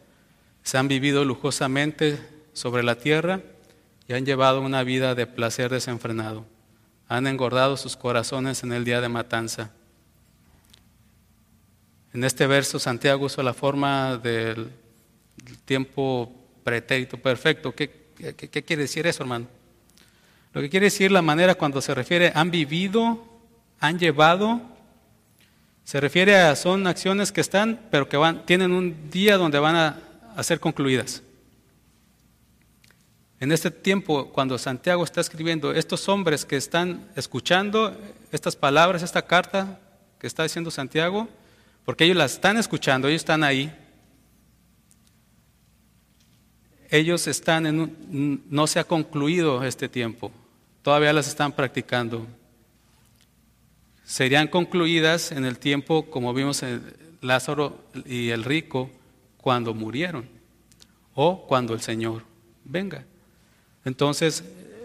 Speaker 1: se han vivido lujosamente sobre la tierra y han llevado una vida de placer desenfrenado. Han engordado sus corazones en el día de matanza. En este verso Santiago usa la forma del tiempo pretérito perfecto. ¿Qué, quiere decir eso, hermano? Lo que quiere decir la manera cuando se refiere han vivido, han llevado se refiere a son acciones que están, pero que van, tienen un día donde van a, a ser concluidas. En este tiempo, cuando Santiago está escribiendo, estos hombres que están escuchando estas palabras, esta carta que está diciendo Santiago, porque ellos la están escuchando, ellos están ahí, ellos están en un, no se ha concluido este tiempo, todavía las están practicando serían concluidas en el tiempo, como vimos en Lázaro y el rico, cuando murieron o cuando el Señor venga. Entonces,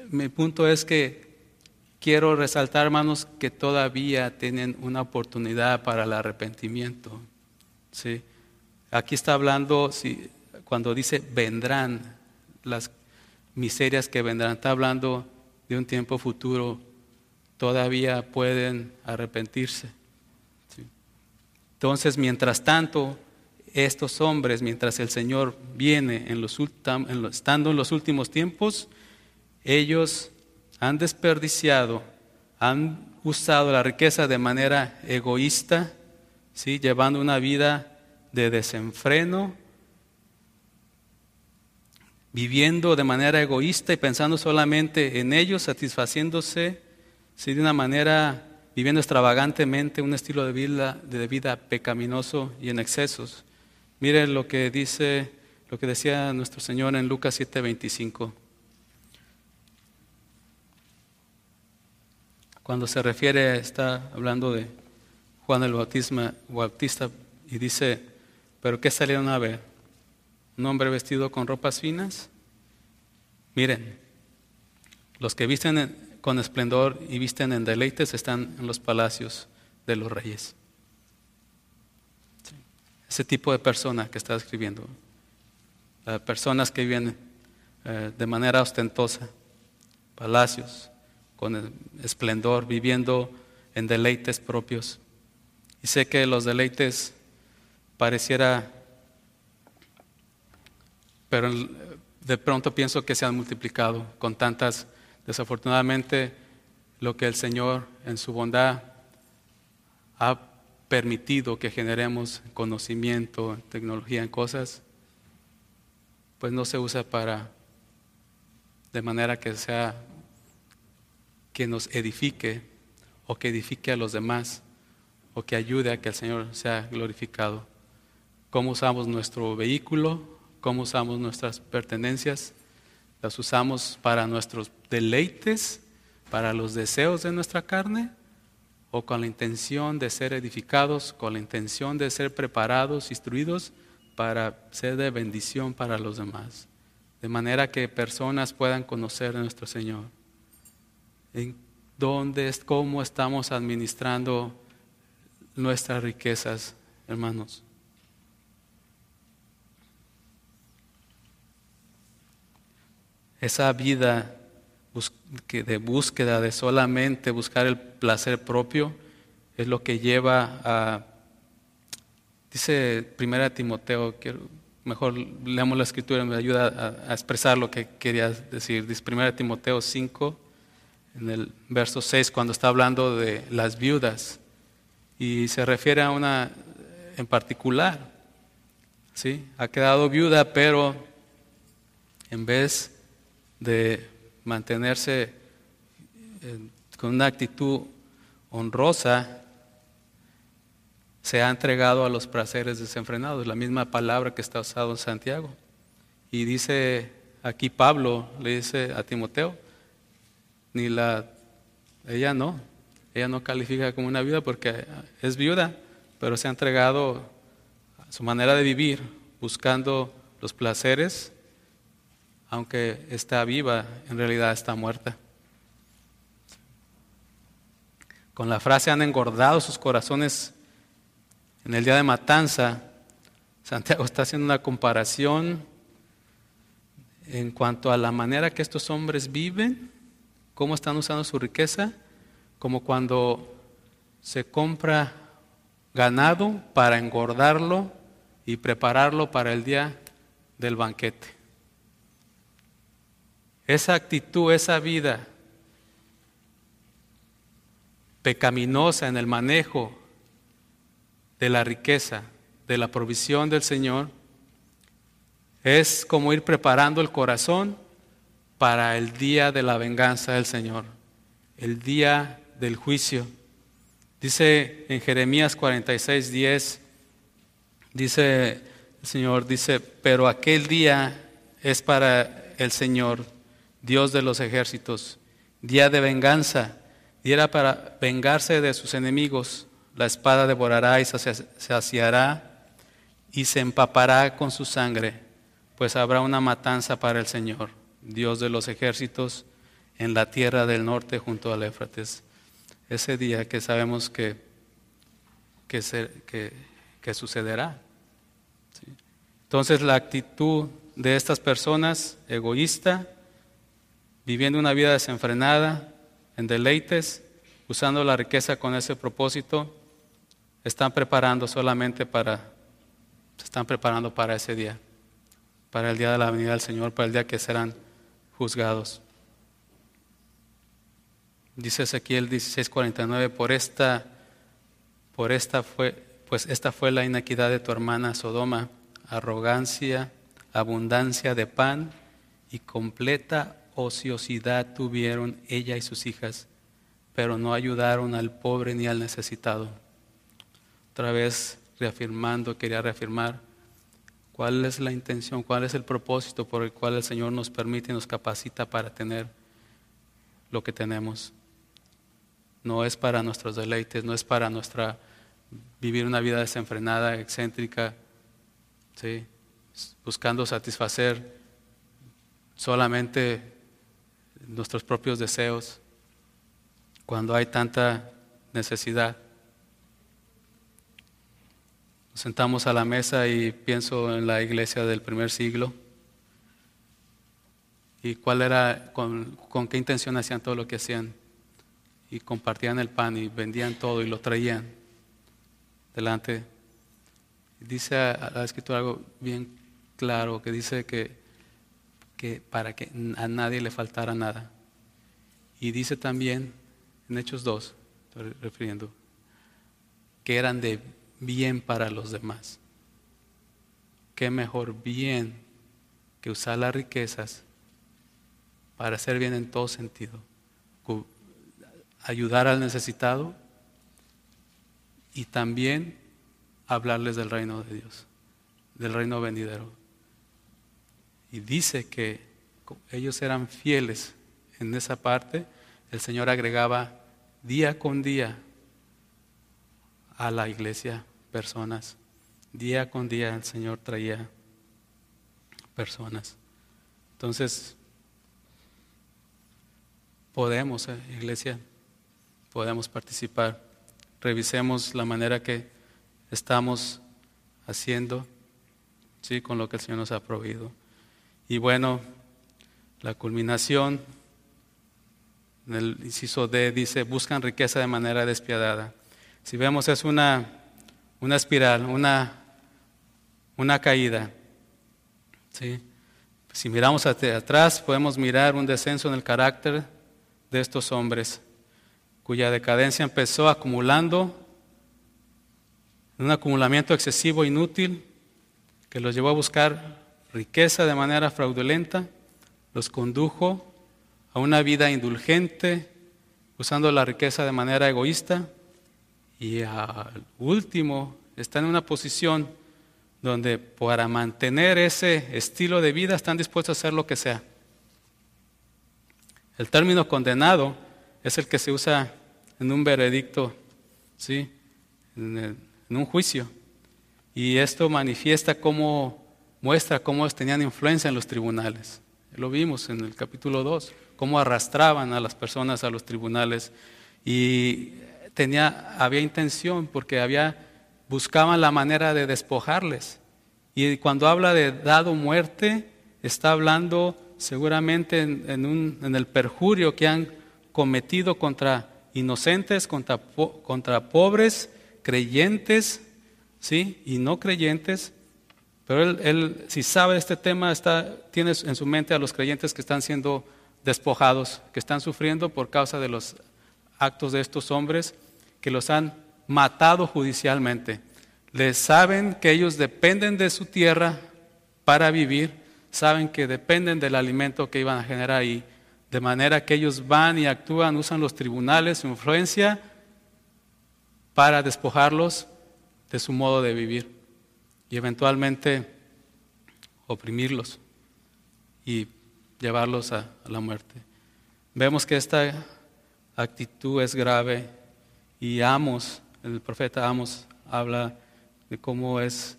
Speaker 1: mi punto es que quiero resaltar, hermanos, que todavía tienen una oportunidad para el arrepentimiento. ¿sí? Aquí está hablando, cuando dice vendrán las miserias que vendrán, está hablando de un tiempo futuro todavía pueden arrepentirse. Entonces, mientras tanto, estos hombres, mientras el Señor viene en los, estando en los últimos tiempos, ellos han desperdiciado, han usado la riqueza de manera egoísta, ¿sí? llevando una vida de desenfreno, viviendo de manera egoísta y pensando solamente en ellos, satisfaciéndose si de una manera viviendo extravagantemente un estilo de vida, de vida pecaminoso y en excesos. Mire lo que dice, lo que decía nuestro Señor en Lucas 7:25. Cuando se refiere, está hablando de Juan el Bautista y dice, ¿pero qué salieron a ver? ¿Un hombre vestido con ropas finas? Miren, los que visten con esplendor y visten en deleites están en los palacios de los reyes. Ese tipo de persona que está escribiendo, personas que viven eh, de manera ostentosa, palacios, con esplendor, viviendo en deleites propios. Y sé que los deleites pareciera, pero de pronto pienso que se han multiplicado con tantas Desafortunadamente, lo que el Señor en su bondad ha permitido que generemos conocimiento, tecnología en cosas, pues no se usa para de manera que sea que nos edifique o que edifique a los demás o que ayude a que el Señor sea glorificado. ¿Cómo usamos nuestro vehículo? ¿Cómo usamos nuestras pertenencias? ¿Las usamos para nuestros deleites, para los deseos de nuestra carne? ¿O con la intención de ser edificados, con la intención de ser preparados, instruidos para ser de bendición para los demás? De manera que personas puedan conocer a nuestro Señor. ¿En dónde, cómo estamos administrando nuestras riquezas, hermanos? esa vida de búsqueda, de solamente buscar el placer propio, es lo que lleva a, dice primera Timoteo, mejor leamos la escritura, me ayuda a, expresar lo que quería decir, dice primera Timoteo 5, en el verso 6 cuando está hablando de las viudas y se refiere a una en particular. ¿sí? Ha quedado viuda, pero en vez de mantenerse eh, con una actitud honrosa, se ha entregado a los placeres desenfrenados, la misma palabra que está usada en Santiago. Y dice aquí Pablo, le dice a Timoteo, ni la, ella no, ella no califica como una viuda porque es viuda, pero se ha entregado a su manera de vivir, buscando los placeres, aunque está viva, en realidad está muerta. Con la frase han engordado sus corazones en el día de matanza, Santiago está haciendo una comparación en cuanto a la manera que estos hombres viven, cómo están usando su riqueza, como cuando se compra ganado para engordarlo y prepararlo para el día del banquete. Esa actitud, esa vida pecaminosa en el manejo de la riqueza, de la provisión del Señor, es como ir preparando el corazón para el día de la venganza del Señor, el día del juicio. Dice en Jeremías 46, 10, dice el Señor, dice, pero aquel día es para el Señor, Dios de los ejércitos, día de venganza, y era para vengarse de sus enemigos la espada devorará y se saciará y se empapará con su sangre, pues habrá una matanza para el Señor, Dios de los ejércitos, en la tierra del norte junto al Éfrates. Ese día que sabemos que, que, sucederá. Entonces la actitud de estas personas egoísta, viviendo una vida desenfrenada, en deleites, usando la riqueza con ese propósito, están preparando solamente para, están preparando para ese día, para el día de la venida del Señor, para el día que serán juzgados. Dice Ezequiel 16:49, por esta, por esta fue, pues esta fue la inequidad de tu hermana Sodoma, arrogancia, abundancia de pan y completa ociosidad tuvieron ella y sus hijas, pero no ayudaron al pobre ni al necesitado otra vez reafirmando, quería reafirmar cuál es la intención, cuál es el propósito por el cual el Señor nos permite y nos capacita para tener lo que tenemos. No es para nuestros deleites, no es para nuestra vivir una vida desenfrenada, excéntrica, ¿sí? buscando satisfacer solamente nuestros propios deseos cuando hay tanta necesidad. Nos sentamos a la mesa y pienso en la iglesia del primer siglo y cuál era, con, qué intención hacían todo lo que hacían. Y compartían el pan y vendían todo y lo traían delante. Dice la escritura algo bien claro, que dice que, para que a nadie le faltara nada. Y dice también, en Hechos 2, estoy refiriendo, que eran de bien para los demás. ¿Qué mejor bien que usar las riquezas para hacer bien en todo sentido? Ayudar al necesitado y también hablarles del reino de Dios, del reino venidero. Y dice que ellos eran fieles en esa parte, el Señor agregaba día con día a la iglesia personas. Día con día el Señor traía personas. Entonces, podemos, eh, iglesia, podemos participar. Revisemos la manera que estamos haciendo, ¿sí? con lo que el Señor nos ha proveído. Y bueno, la culminación, en el inciso D dice, buscan riqueza de manera despiadada. Si vemos es una, una espiral, una, una caída. Si miramos atrás, podemos mirar un descenso en el carácter de estos hombres, cuya decadencia empezó acumulando un acumulamiento excesivo inútil que los llevó a buscar riqueza de manera fraudulenta, los condujo a una vida indulgente, usando la riqueza de manera egoísta, y al último está en una posición donde para mantener ese estilo de vida están dispuestos a hacer lo que sea. El término condenado es el que se usa en un veredicto, ¿sí? en, un juicio. Y esto manifiesta cómo, muestra cómo tenían influencia en los tribunales. Lo vimos en el capítulo 2, cómo arrastraban a las personas a los tribunales. Y tenía, había intención porque había buscaban la manera de despojarles. Y cuando habla de dado muerte, está hablando seguramente en, el perjurio que han cometido contra inocentes, contra, contra pobres, creyentes, ¿sí? Y no creyentes. Pero él, él, si sabe este tema, está, tiene en su mente a los creyentes que están siendo despojados, que están sufriendo por causa de los actos de estos hombres que los han matado judicialmente. Les saben que ellos dependen de su tierra para vivir, saben que dependen del alimento que iban a generar ahí, de manera que ellos van y actúan, usan los tribunales, su influencia, para despojarlos de su modo de vivir y eventualmente oprimirlos y llevarlos a, la muerte. Vemos que esta actitud es grave y Amos el profeta Amos habla de cómo es,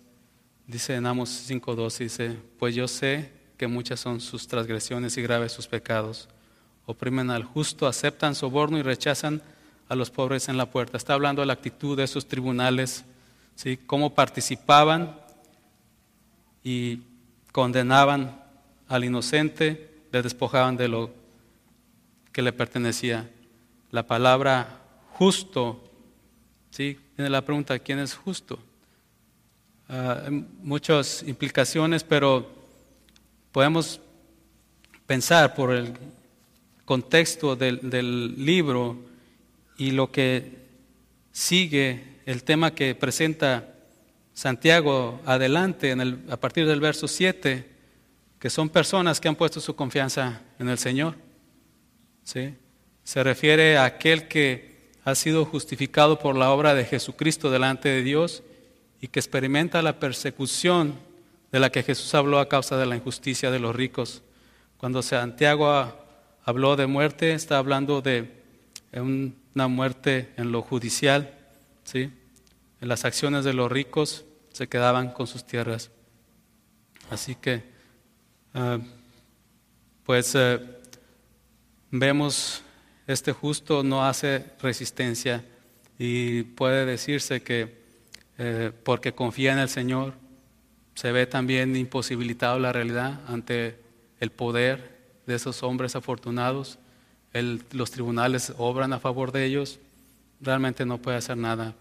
Speaker 1: dice en Amos 5.2, dice, pues yo sé que muchas son sus transgresiones y graves sus pecados. Oprimen al justo, aceptan soborno y rechazan a los pobres en la puerta. Está hablando de la actitud de esos tribunales, ¿sí? cómo participaban y condenaban al inocente, le despojaban de lo que le pertenecía. La palabra justo ¿Sí? Tiene la pregunta, ¿quién es justo? Ah, muchas implicaciones, pero podemos pensar por el contexto del, libro y lo que sigue, el tema que presenta Santiago adelante en el, a partir del verso 7, que son personas que han puesto su confianza en el Señor. ¿sí? Se refiere a aquel que ha sido justificado por la obra de Jesucristo delante de Dios y que experimenta la persecución de la que Jesús habló a causa de la injusticia de los ricos. Cuando Santiago habló de muerte, está hablando de una muerte en lo judicial, ¿sí? En las acciones de los ricos se quedaban con sus tierras. Así que, ah, pues eh, vemos este justo no hace resistencia y puede decirse que eh, porque confía en el Señor, se ve también imposibilitado la realidad ante el poder de esos hombres afortunados. los tribunales obran a favor de ellos, realmente no puede hacer nada.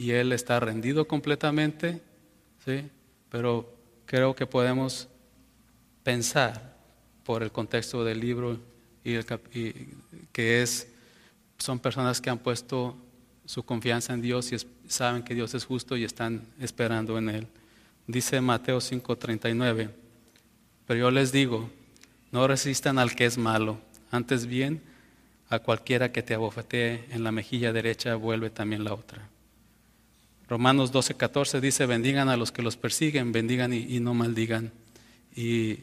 Speaker 1: Y él está rendido completamente, ¿sí? pero creo que podemos pensar por el contexto del libro y, que es, son personas que han puesto su confianza en Dios y saben que Dios es justo y están esperando en Él. Dice Mateo 5:39, pero yo les digo, no resistan al que es malo, antes bien a cualquiera que te abofetee en la mejilla derecha, vuelve también la otra. Romanos 12:14 dice, bendigan a los que los persiguen, bendigan y, y no maldigan. ¿Y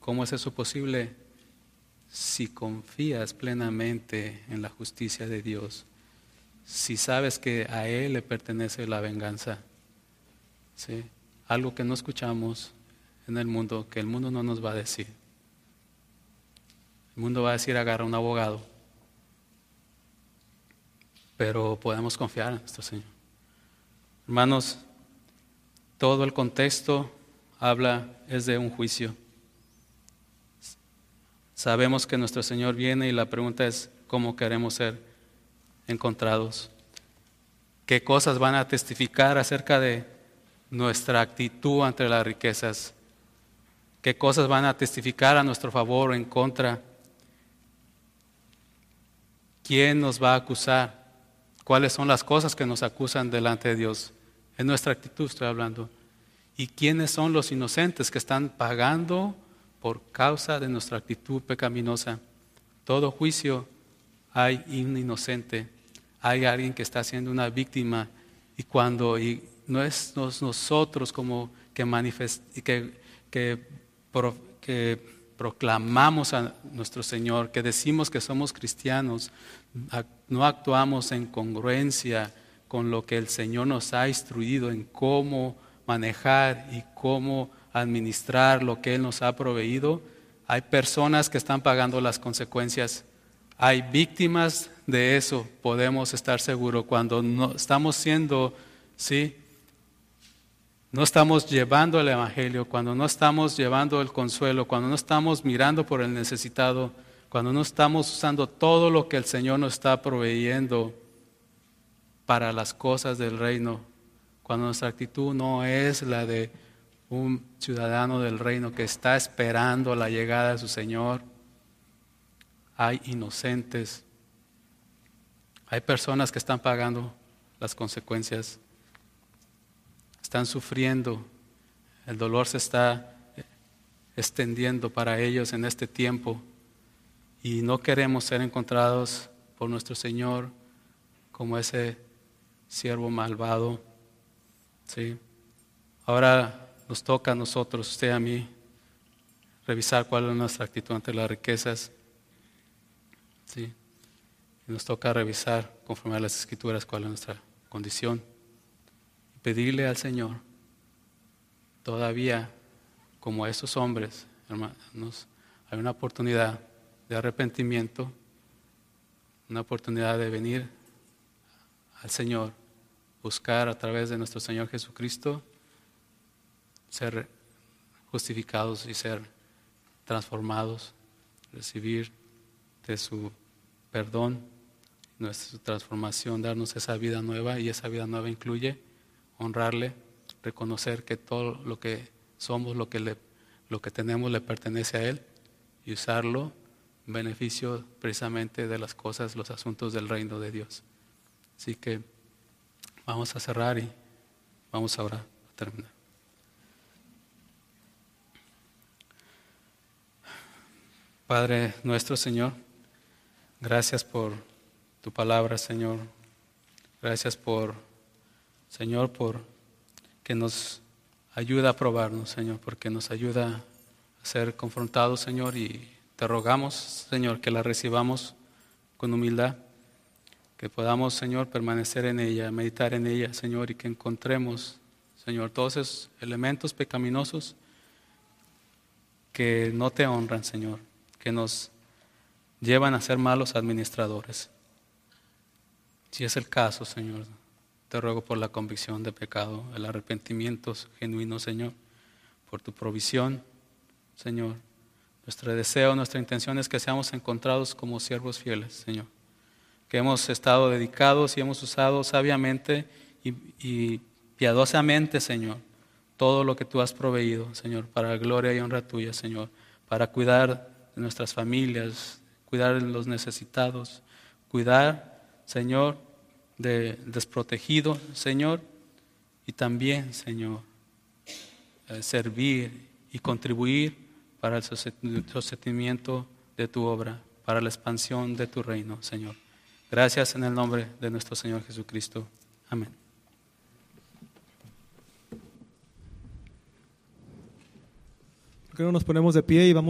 Speaker 1: cómo es eso posible? si confías plenamente en la justicia de Dios, si sabes que a Él le pertenece la venganza, ¿sí? algo que no escuchamos en el mundo, que el mundo no nos va a decir. El mundo va a decir agarra un abogado, pero podemos confiar en nuestro Señor. Hermanos, todo el contexto habla es de un juicio. Sabemos que nuestro Señor viene y la pregunta es cómo queremos ser encontrados. ¿Qué cosas van a testificar acerca de nuestra actitud ante las riquezas? ¿Qué cosas van a testificar a nuestro favor o en contra? ¿quién nos va a acusar? ¿Cuáles son las cosas que nos acusan delante de Dios? En nuestra actitud estoy hablando. ¿Y quiénes son los inocentes que están pagando por causa de nuestra actitud pecaminosa? Todo juicio hay un inocente, hay alguien que está siendo una víctima y cuando y no es nosotros como que, que, que, que proclamamos a nuestro Señor, que decimos que somos cristianos, no actuamos en congruencia con lo que el Señor nos ha instruido en cómo manejar y cómo administrar lo que Él nos ha proveído, hay personas que están pagando las consecuencias. Hay víctimas de eso, podemos estar seguros, cuando no estamos siendo, ¿sí? No estamos llevando el Evangelio, cuando no estamos llevando el consuelo, cuando no estamos mirando por el necesitado, cuando no estamos usando todo lo que el Señor nos está proveyendo para las cosas del reino, cuando nuestra actitud no es la de un ciudadano del reino que está esperando la llegada de su Señor, hay inocentes, hay personas que están pagando las consecuencias. Están sufriendo, el dolor se está extendiendo para ellos en este tiempo. Y no queremos ser encontrados por nuestro Señor como ese siervo malvado. ¿sí? Ahora nos toca a nosotros, usted a mí, revisar cuál es nuestra actitud ante las riquezas. ¿sí? nos toca revisar, conforme a las escrituras, cuál es nuestra condición pedirle al Señor, todavía como esos hombres, hermanos, hay una oportunidad de arrepentimiento, una oportunidad de venir al Señor, buscar a través de nuestro Señor Jesucristo ser justificados y ser transformados, recibir de su perdón, nuestra transformación, darnos esa vida nueva y esa vida nueva incluye honrarle, reconocer que todo lo que somos, lo que, lo que tenemos le pertenece a Él y usarlo en beneficio precisamente de las cosas, los asuntos del reino de Dios. Así que vamos a cerrar y vamos ahora a terminar. Padre nuestro Señor, gracias por tu palabra, Señor. Gracias por Señor, por que nos ayuda a probarnos, Señor, porque nos ayuda a ser confrontados, Señor, y te rogamos, Señor, que la recibamos con humildad, que podamos, Señor, permanecer en ella, meditar en ella, Señor, y que encontremos, Señor, todos esos elementos pecaminosos que no te honran, Señor, que nos llevan a ser malos administradores. Si es el caso, Señor, te ruego por la convicción de pecado, el arrepentimiento genuino, Señor, por tu provisión, Señor. Nuestro deseo, nuestra intención es que seamos encontrados como siervos fieles, Señor. Que hemos estado dedicados y hemos usado sabiamente y, piadosamente, Señor, todo lo que tú has proveído, Señor, para la gloria y honra tuya, Señor, para cuidar de nuestras familias, cuidar de los necesitados, cuidar, Señor, de desprotegido, Señor, y también, Señor, eh, servir y contribuir para el sostenimiento de tu obra, para la expansión de tu reino, Señor. Gracias en el nombre de nuestro Señor Jesucristo. Amén.
Speaker 2: Creo que nos ponemos de pie y vamos